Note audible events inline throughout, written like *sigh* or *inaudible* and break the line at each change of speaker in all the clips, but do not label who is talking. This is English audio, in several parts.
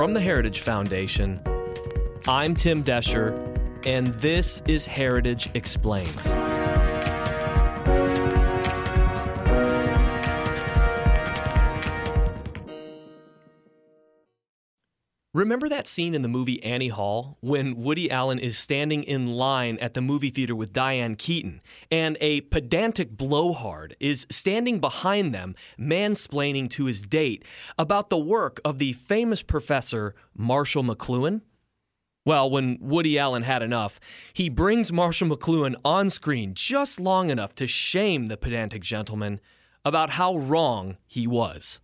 from the Heritage Foundation. I'm Tim Doescher, and this is Heritage Explains. Remember that scene in the movie Annie Hall when Woody Allen is standing in line at the movie theater with Diane Keaton and a pedantic blowhard is standing behind them mansplaining to his date about the work of the famous professor Marshall McLuhan? Well, when Woody Allen had enough, he brings Marshall McLuhan on screen just long enough to shame the pedantic gentleman about how wrong he was.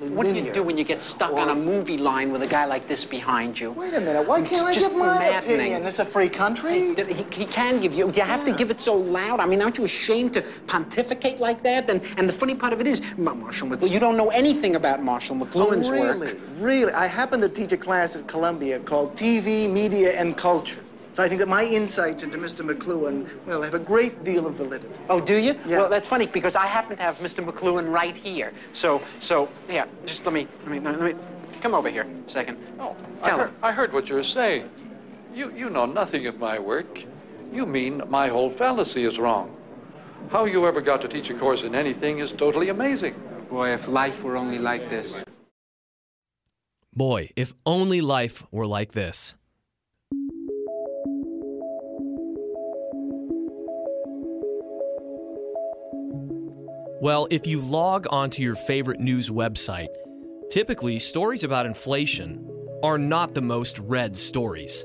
What do you do when you get stuck on a movie line with a guy like this behind you?
Wait a minute, why can't I give my
maddening.
opinion? This is a free country.
He, he can give you. Do you have to give it so loud? I mean, aren't you ashamed to pontificate like that? And and the funny part of it is, Marshall McLuhan. You don't know anything about Marshall McLuhan's
Oh, really?
work.
Really? I happen to teach a class at Columbia called TV, Media, and Culture. So I think that my insights into Mr. McLuhan, well, have a great deal of validity.
Oh, do you?
Yeah.
Well, that's funny because I happen to have Mr. McLuhan right here. So so yeah, just let me let me let me come over here a second.
Oh, I
Tell
heard,
him.
I heard what you're saying. You, you know nothing of my work. You mean my whole fallacy is wrong. How you ever got to teach a course in anything is totally amazing.
Boy, if life were only like this.
Boy, if only life were like this. Well, if you log onto your favorite news website, typically stories about inflation are not the most read stories.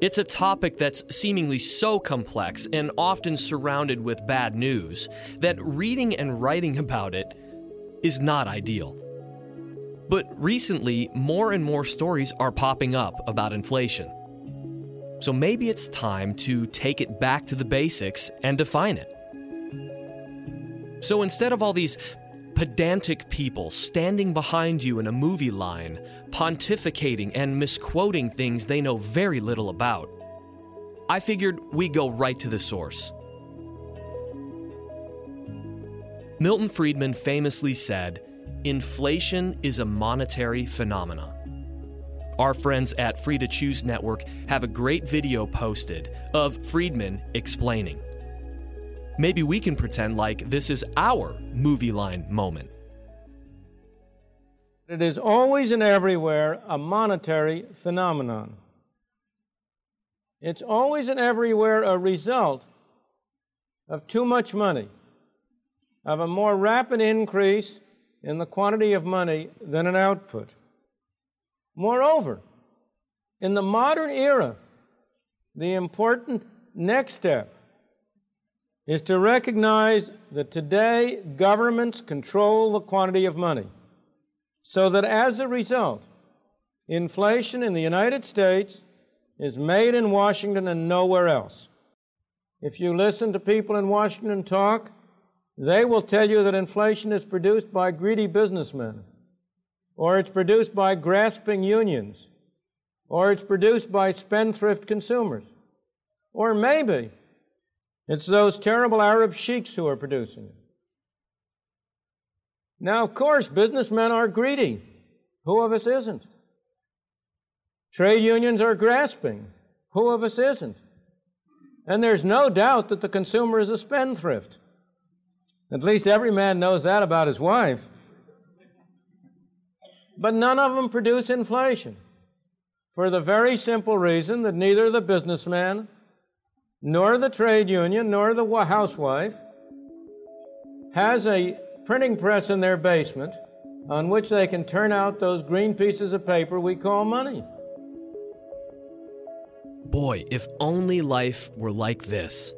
It's a topic that's seemingly so complex and often surrounded with bad news that reading and writing about it is not ideal. But recently, more and more stories are popping up about inflation. So maybe it's time to take it back to the basics and define it. So instead of all these pedantic people standing behind you in a movie line, pontificating and misquoting things they know very little about, I figured we go right to the source. Milton Friedman famously said, Inflation is a monetary phenomena. Our friends at Free to Choose Network have a great video posted of Friedman explaining. Maybe we can pretend like this is our movie line moment.
It is always and everywhere a monetary phenomenon. It's always and everywhere a result of too much money, of a more rapid increase in the quantity of money than an output. Moreover, in the modern era, the important next step is to recognize that today governments control the quantity of money, so that as a result, inflation in the United States is made in Washington and nowhere else. If you listen to people in Washington talk, they will tell you that inflation is produced by greedy businessmen, or it's produced by grasping unions, or it's produced by spendthrift consumers, or maybe it's those terrible Arab sheiks who are producing it. Now, of course, businessmen are greedy. Who of us isn't? Trade unions are grasping. Who of us isn't? And there's no doubt that the consumer is a spendthrift. At least every man knows that about his wife. But none of them produce inflation for the very simple reason that neither the businessman, nor the trade union, nor the housewife has a printing press in their basement on which they can turn out those green pieces of paper we call money.
Boy, if only life were like this.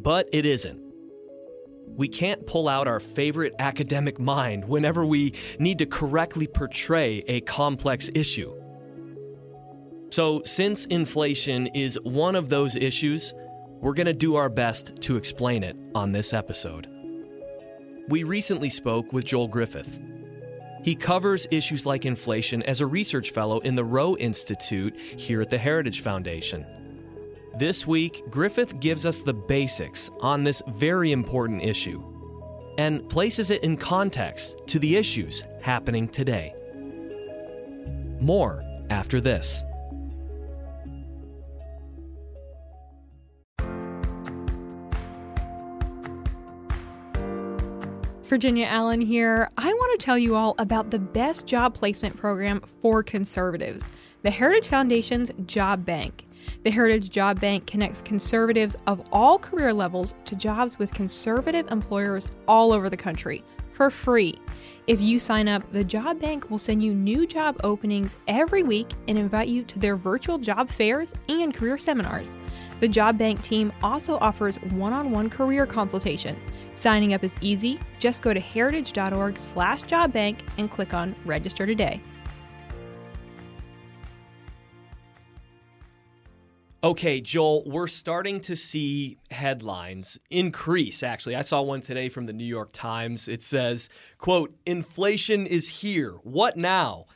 But it isn't. We can't pull out our favorite academic mind whenever we need to correctly portray a complex issue. So, since inflation is one of those issues, we're going to do our best to explain it on this episode. We recently spoke with Joel Griffith. He covers issues like inflation as a research fellow in the Roe Institute here at the Heritage Foundation. This week, Griffith gives us the basics on this very important issue. and places it in context to the issues happening today. More after this.
Virginia Allen here. I want to tell you all about the best job placement program for conservatives the Heritage Foundation's Job Bank. The Heritage Job Bank connects conservatives of all career levels to jobs with conservative employers all over the country for free. If you sign up, the Job Bank will send you new job openings every week and invite you to their virtual job fairs and career seminars. The Job Bank team also offers one-on-one career consultation. Signing up is easy. Just go to heritage.org/jobbank and click on register today.
Okay, Joel, we're starting to see headlines increase actually. I saw one today from the New York Times. It says, quote, inflation is here. What now?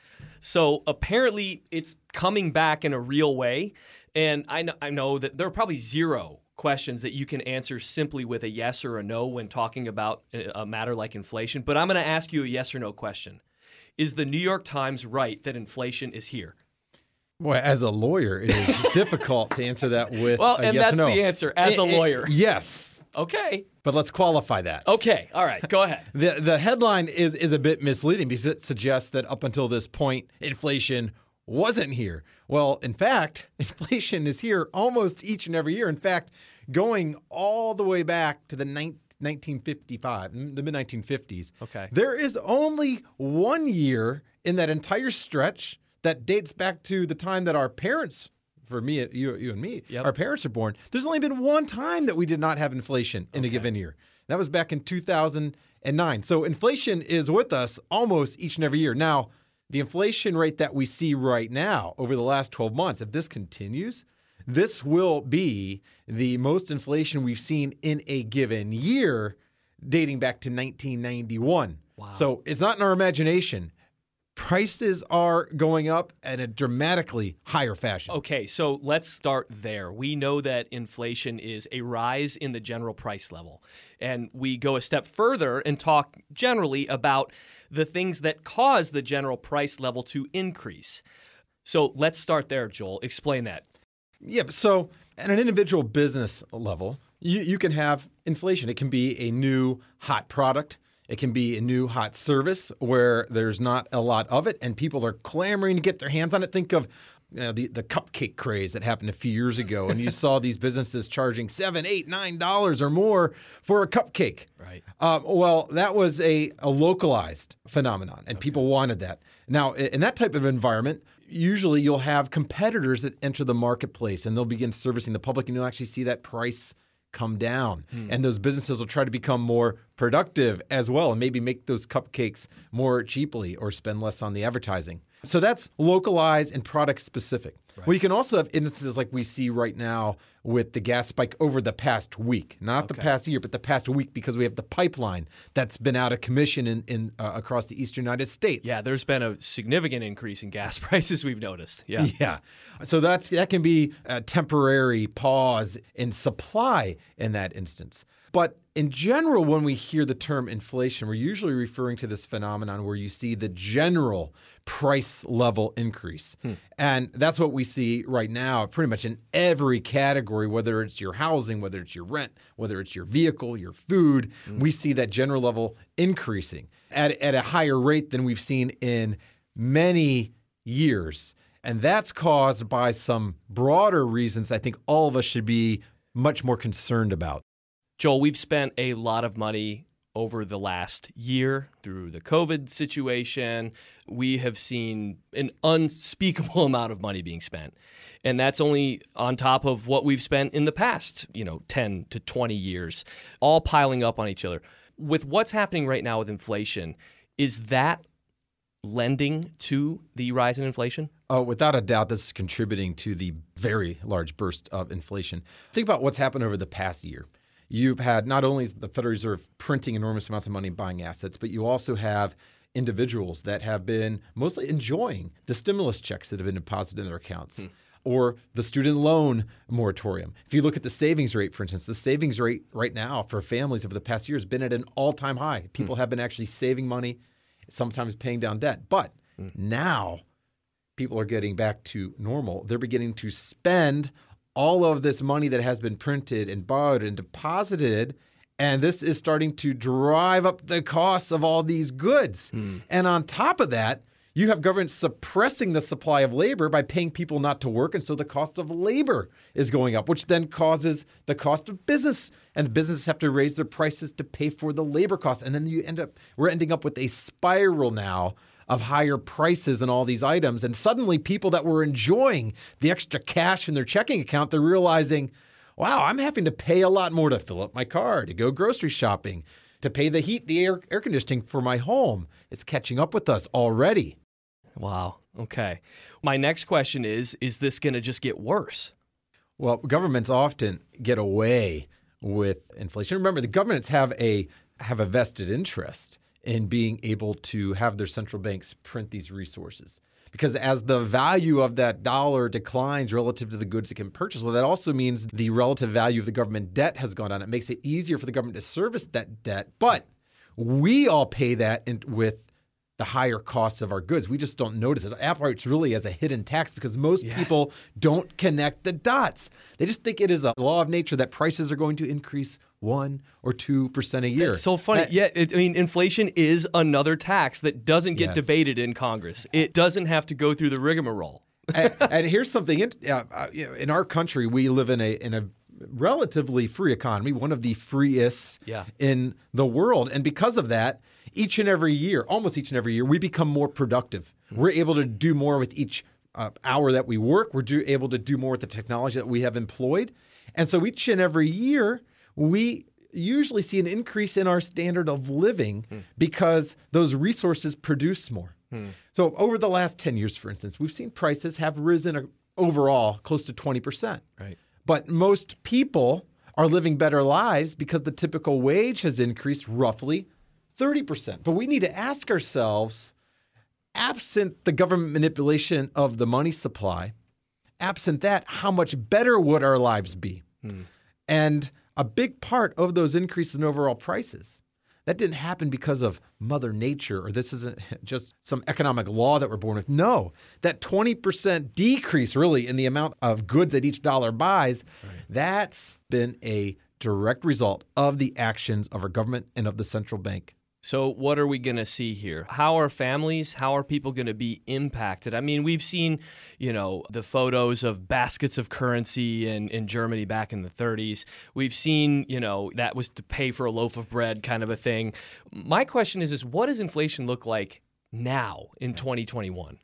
So apparently it's coming back in a real way. And I know, I know that there are probably zero questions that you can answer simply with a yes or a no when talking about a matter like inflation. But I'm going to ask you a yes or no question. Is the New York Times right that inflation is here?
Well, as a lawyer, it is *laughs* difficult to answer that with
well,
a
and
yes
that's
or no.
the answer as a
It- it-
lawyer.
yes,
Okay.
but let's qualify that.
Okay. All right. Go ahead. *laughs*
The the headline is is a bit misleading because it suggests that up until this point, inflation wasn't here. Well, in fact, *laughs* inflation is here almost each and every year. In fact, going all the way back to the 19, 1955, mm, the mid 1950s.
Okay.
There is only one year in that entire stretch that dates back to the time that our parents. For me, you, you and me,
Yep.
our parents are born. There's only been one time that we did not have inflation in a given year. That was back in 2009. So inflation is with us almost each and every year. Now, the inflation rate that we see right now over the last 12 months, if this continues, this will be the most inflation we've seen in a given year dating back to 1991. Wow. So it's not in our imagination. Prices are going up at a dramatically higher fashion.
Okay, so let's start there. We know that inflation is a rise in the general price level. And we go a step further and talk generally about the things that cause the general price level to increase. So let's start there, Joel. Explain that.
Yeah, so at an individual business level, you, you can have inflation. It can be a new hot product. It can be a new hot service where there's not a lot of it and people are clamoring to get their hands on it. Think of you know, the, the cupcake craze that happened a few years ago, and you saw these businesses charging seven, eight, nine dollars or more for a cupcake.
Right.
Um, well, that was a, a localized phenomenon, and people wanted that. Now, in that type of environment, usually you'll have competitors that enter the marketplace, and they'll begin servicing the public, and you'll actually see that price come down, hmm. and those businesses will try to become more productive as well, and maybe make those cupcakes more cheaply or spend less on the advertising. So that's localized and product specific. Well, you can also have instances like we see right now with the gas spike over the past week, not the past year, but the past week because we have the pipeline that's been out of commission in, in uh, across the eastern United States.
Yeah, there's been a significant increase in gas *laughs* prices we've noticed. Yeah. *laughs*
Yeah. So that's that can be a temporary pause in supply in that instance. But in general, when we hear the term inflation, we're usually referring to this phenomenon where you see the general price level increase. Hmm. And that's what we see right now, pretty much in every category, whether it's your housing, whether it's your rent, whether it's your vehicle, your food, hmm. we see that general level increasing at, at a higher rate than we've seen in many years. And that's caused by some broader reasons I think all of us should be much more concerned about.
Joel, we've spent a lot of money over the last year through the COVID situation. We have seen an unspeakable *laughs* amount of money being spent. And that's only on top of what we've spent in the past, you know, 10 to 20 years, all piling up on each other. With what's happening right now with inflation, is that lending to the rise in inflation?
Oh, without a doubt, this is contributing to the very large burst of inflation. Think about what's happened over the past year. You've had not only the Federal Reserve printing enormous amounts of money and buying assets, but you also have individuals that have been mostly enjoying the stimulus checks that have been deposited in their accounts. Hmm. or the student loan moratorium. If you look at the savings rate, for instance, the savings rate right now for families over the past year has been at an all time high. Hmm. People have been actually saving money, sometimes paying down debt. But hmm. now people are getting back to normal. They're beginning to spend all of this money that has been printed and borrowed and deposited. And this is starting to drive up the costs of all these goods. Hmm. And on top of that, you have government suppressing the supply of labor by paying people not to work. And so the cost of labor is going up, which then causes the cost of business. And the businesses have to raise their prices to pay for the labor cost. And then you end up, we're ending up with a spiral now of higher prices and all these items. And suddenly, people that were enjoying the extra cash in their checking account, they're realizing, wow, I'm having to pay a lot more to fill up my car, to go grocery shopping, to pay the heat, the air, air conditioning for my home. It's catching up with us already.
Wow. Okay. My next question is Is this going to just get worse?
Well, governments often get away with inflation. Remember, the governments have a have a vested interest in being able to have their central banks print these resources. Because as the value of that dollar declines relative to the goods it can purchase, well, that also means the relative value of the government debt has gone down. It makes it easier for the government to service that debt. But we all pay that in, with the higher costs of our goods. We just don't notice it. Operates really as a hidden tax because most people don't connect the dots. They just think it is a law of nature that prices are going to increase one or two percent a year.
It's so funny.
That-
yeah, it, I mean, inflation is another tax that doesn't get
Yes.
debated in Congress. It doesn't have to go through the rigmarole. *laughs*
and, and here's something in, uh, uh, you know, in our country we live in a in a relatively free economy one of the freest
Yeah.
in the world and because of that each and every year almost each and every year we become more productive we're able to do more with each uh, hour that we work we're do, able to do more with the technology that we have employed and so each and every year we usually see an increase in our standard of living hmm. because those resources produce more hmm. so over the last 10 years, for instance, we've seen prices have risen overall close to 20%.
Right.
But most people are living better lives because the typical wage has increased roughly 30%. But we need to ask ourselves, absent the government manipulation of the money supply, absent that, how much better would our lives be? Hmm. And a big part of those increases in overall prices, that didn't happen because of Mother Nature or this isn't *laughs* just some economic law that we're born with. No, that 20% decrease really in the amount of goods that each dollar buys, that's been a direct result of the actions of our government and of the central bank.
So, what are we going to see here? How are families, how are people going to be impacted? I mean, we've seen, you know, the photos of baskets of currency in, in Germany back in the 30s. We've seen, you know, that was to pay for a loaf of bread kind of a thing. My question is, is what does inflation look like now in 2021?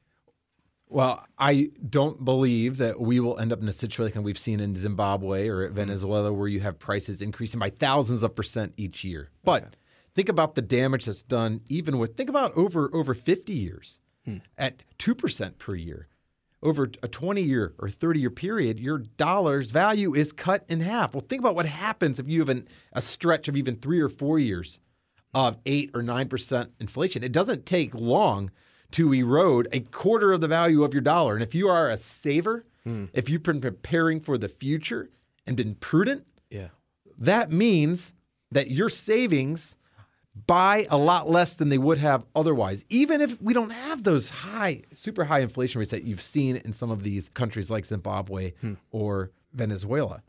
Well, I don't believe that we will end up in a situation we've seen in Zimbabwe or at Venezuela where you have prices increasing by thousands of percent each year. But think about the damage that's done even with think about over over 50 years hmm. at 2% per year. Over a 20 year or 30 year period, your dollar's value is cut in half. Well, think about what happens if you have an, a stretch of even three or four years of eight or nine percent inflation. It doesn't take long to erode a quarter of the value of your dollar. And if you are a saver, hmm. if you've been preparing for the future and been prudent,
Yeah.
that means that your savings buy a lot less than they would have otherwise, even if we don't have those high, super high inflation rates that you've seen in some of these countries like Zimbabwe or Venezuela.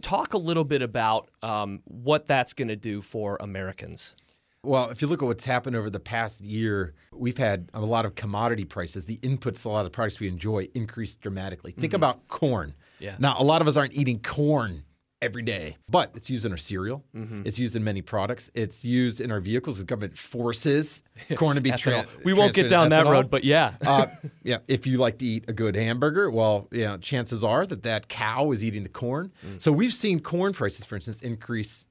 Talk a little bit about um, what that's going to do for Americans.
Well, if you look at what's happened over the past year, we've had a lot of commodity prices. The inputs, a lot of the products we enjoy, increased dramatically. Think about corn.
Yeah.
Now, a lot of us aren't eating corn every day, but it's used in our cereal. It's used in many products. It's used in our vehicles. The government forces *laughs* corn to be tran-
we won't get down that road, but yeah.
uh, yeah, if you like to eat a good hamburger, well, you know, chances are that that cow is eating the corn. So we've seen corn prices, for instance, increase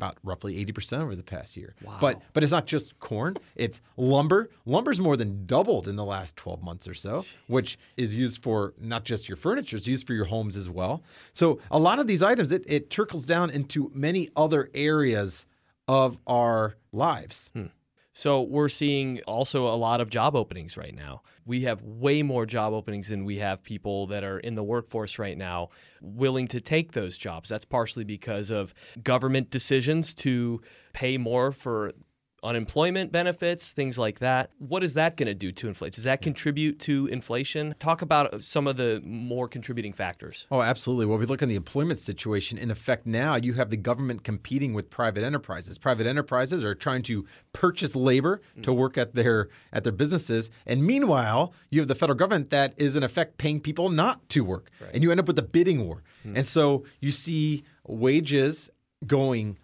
about roughly 80% over the past year. But but it's not just corn, it's lumber. Lumber's more than doubled in the last 12 months or so, which is used for not just your furniture, it's used for your homes as well. So a lot of these items it, it trickles down into many other areas of our lives. Hmm.
So we're seeing also a lot of job openings right now. We have way more job openings than we have people that are in the workforce right now willing to take those jobs. That's partially because of government decisions to pay more for unemployment benefits, things like that. What is that going to do to inflation? Does that contribute to inflation? Talk about uh, some of the more contributing factors.
Oh, absolutely. Well, if we look on the employment situation, in effect now, you have the government competing with private enterprises. Private enterprises are trying to purchase labor to mm. work at their at their businesses, and meanwhile, you have the federal government that is in effect paying people not to work, and you end up with a bidding war. Hmm. And so you see wages going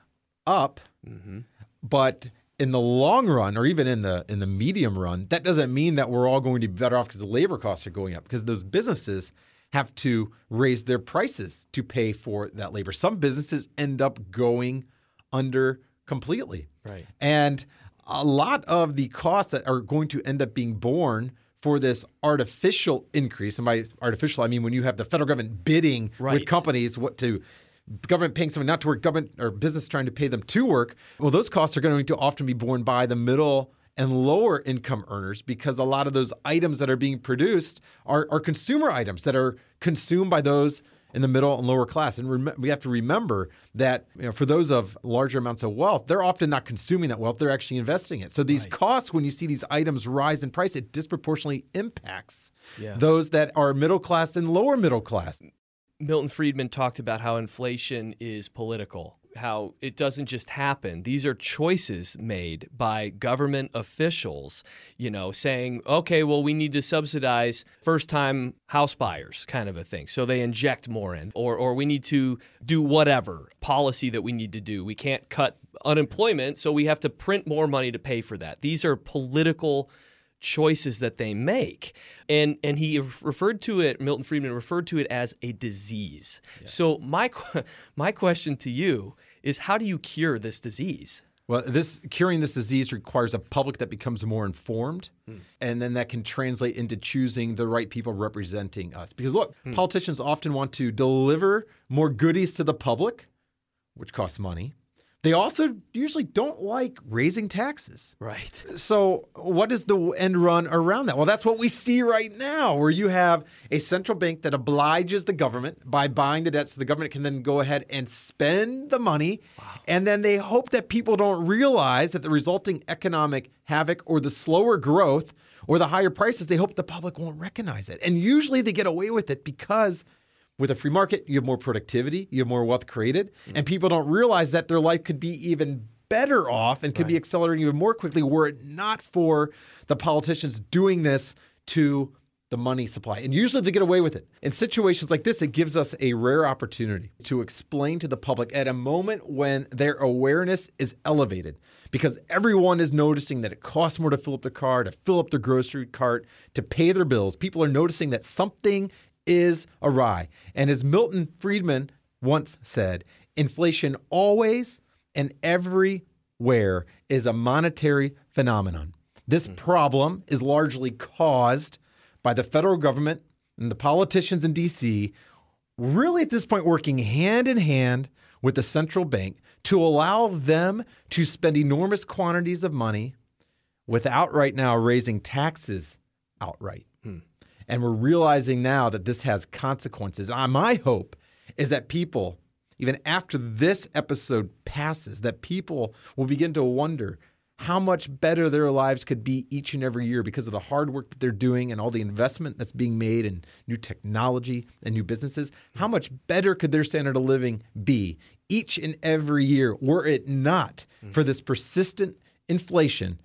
up, mm-hmm. but in the long run or even in the in the medium run that doesn't mean that we're all going to be better off because the labor costs are going up because those businesses have to raise their prices to pay for that labor some businesses end up going under completely
Right.
and a lot of the costs that are going to end up being borne for this artificial increase, and by artificial I mean when you have the federal government bidding
Right.
with companies what to government paying someone not to work, government or business trying to pay them to work. Well, those costs are going to often be borne by the middle and lower income earners because a lot of those items that are being produced are, are consumer items that are consumed by those in the middle and lower class. And rem- we have to remember that you know, for those of larger amounts of wealth, they're often not consuming that wealth; they're actually investing it. So these costs, when you see these items rise in price, it disproportionately impacts
Yeah.
those that are middle class and lower middle class.
Milton Friedman talked about how inflation is political, how it doesn't just happen. These are choices made by government officials, you know, saying, okay, well, we need to subsidize first time house buyers, kind of a thing. So they inject more in, or, or we need to do whatever policy that we need to do. We can't cut unemployment, so we have to print more money to pay for that. These are political choices that they make. And and he referred to it Milton Friedman referred to it as a disease. So my *laughs* my question to you is how do you cure this disease?
Well, this curing this disease requires a public that becomes more informed, hmm. and then that can translate into choosing the right people representing us. Because look, hmm. politicians often want to deliver more goodies to the public, which costs money. They also usually don't like raising taxes.
Right.
So, what is the end run around that? Well, that's what we see right now, where you have a central bank that obliges the government by buying the debt so the government can then go ahead and spend the money. And then they hope that people don't realize that the resulting economic havoc or the slower growth or the higher prices, they hope the public won't recognize it. And usually they get away with it because with a free market, you have more productivity, you have more wealth created, and mm. people don't realize that their life could be even better off and could be accelerating even more quickly were it not for the politicians doing this to the money supply. And usually they get away with it. In situations like this, it gives us a rare opportunity to explain to the public at a moment when their awareness is elevated because everyone is noticing that it costs more to fill up their car, to fill up their grocery cart, to pay their bills. People are noticing that something is awry. And as Milton Friedman once said, inflation always and everywhere is a monetary phenomenon. This hmm. problem is largely caused by the federal government and the politicians in DC, really at this point working hand in hand with the central bank to allow them to spend enormous quantities of money without right now raising taxes outright. And we're realizing now that this has consequences. Uh, My hope is that people, even after this episode passes, that people will begin to wonder how much better their lives could be each and every year because of the hard work that they're doing and all the investment that's being made in new technology and new businesses. How much better could their standard of living be each and every year were it not for this persistent inflation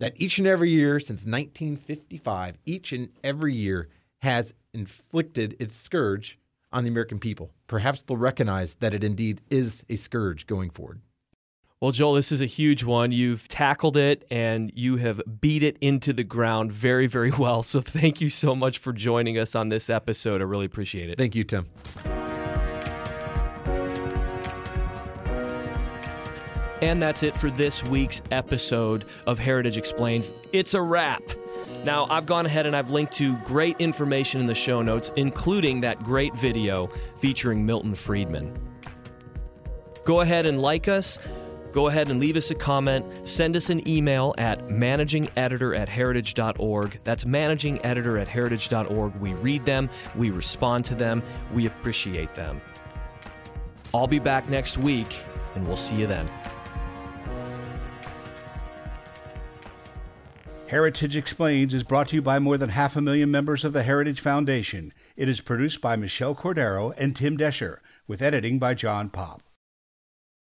that each and every year since 1955, each and every year has inflicted its scourge on the American people. Perhaps they'll recognize that it indeed is a scourge going forward.
Well, Joel, this is a huge one. You've tackled it and you have beat it into the ground very, very well. So thank you so much for joining us on this episode. I really appreciate it.
Thank you, Tim.
And that's it for this week's episode of Heritage Explains. It's a wrap. Now, I've gone ahead and I've linked to great information in the show notes, including that great video featuring Milton Friedman. Go ahead and like us. Go ahead and leave us a comment. Send us an email at managingeditor at heritage.org. That's managingeditor at heritage.org. We read them, we respond to them, we appreciate them. I'll be back next week, and we'll see you then.
Heritage Explains is brought to you by more than half a million members of the Heritage Foundation. It is produced by Michelle Cordero and Tim Doescher, with editing by John Popp.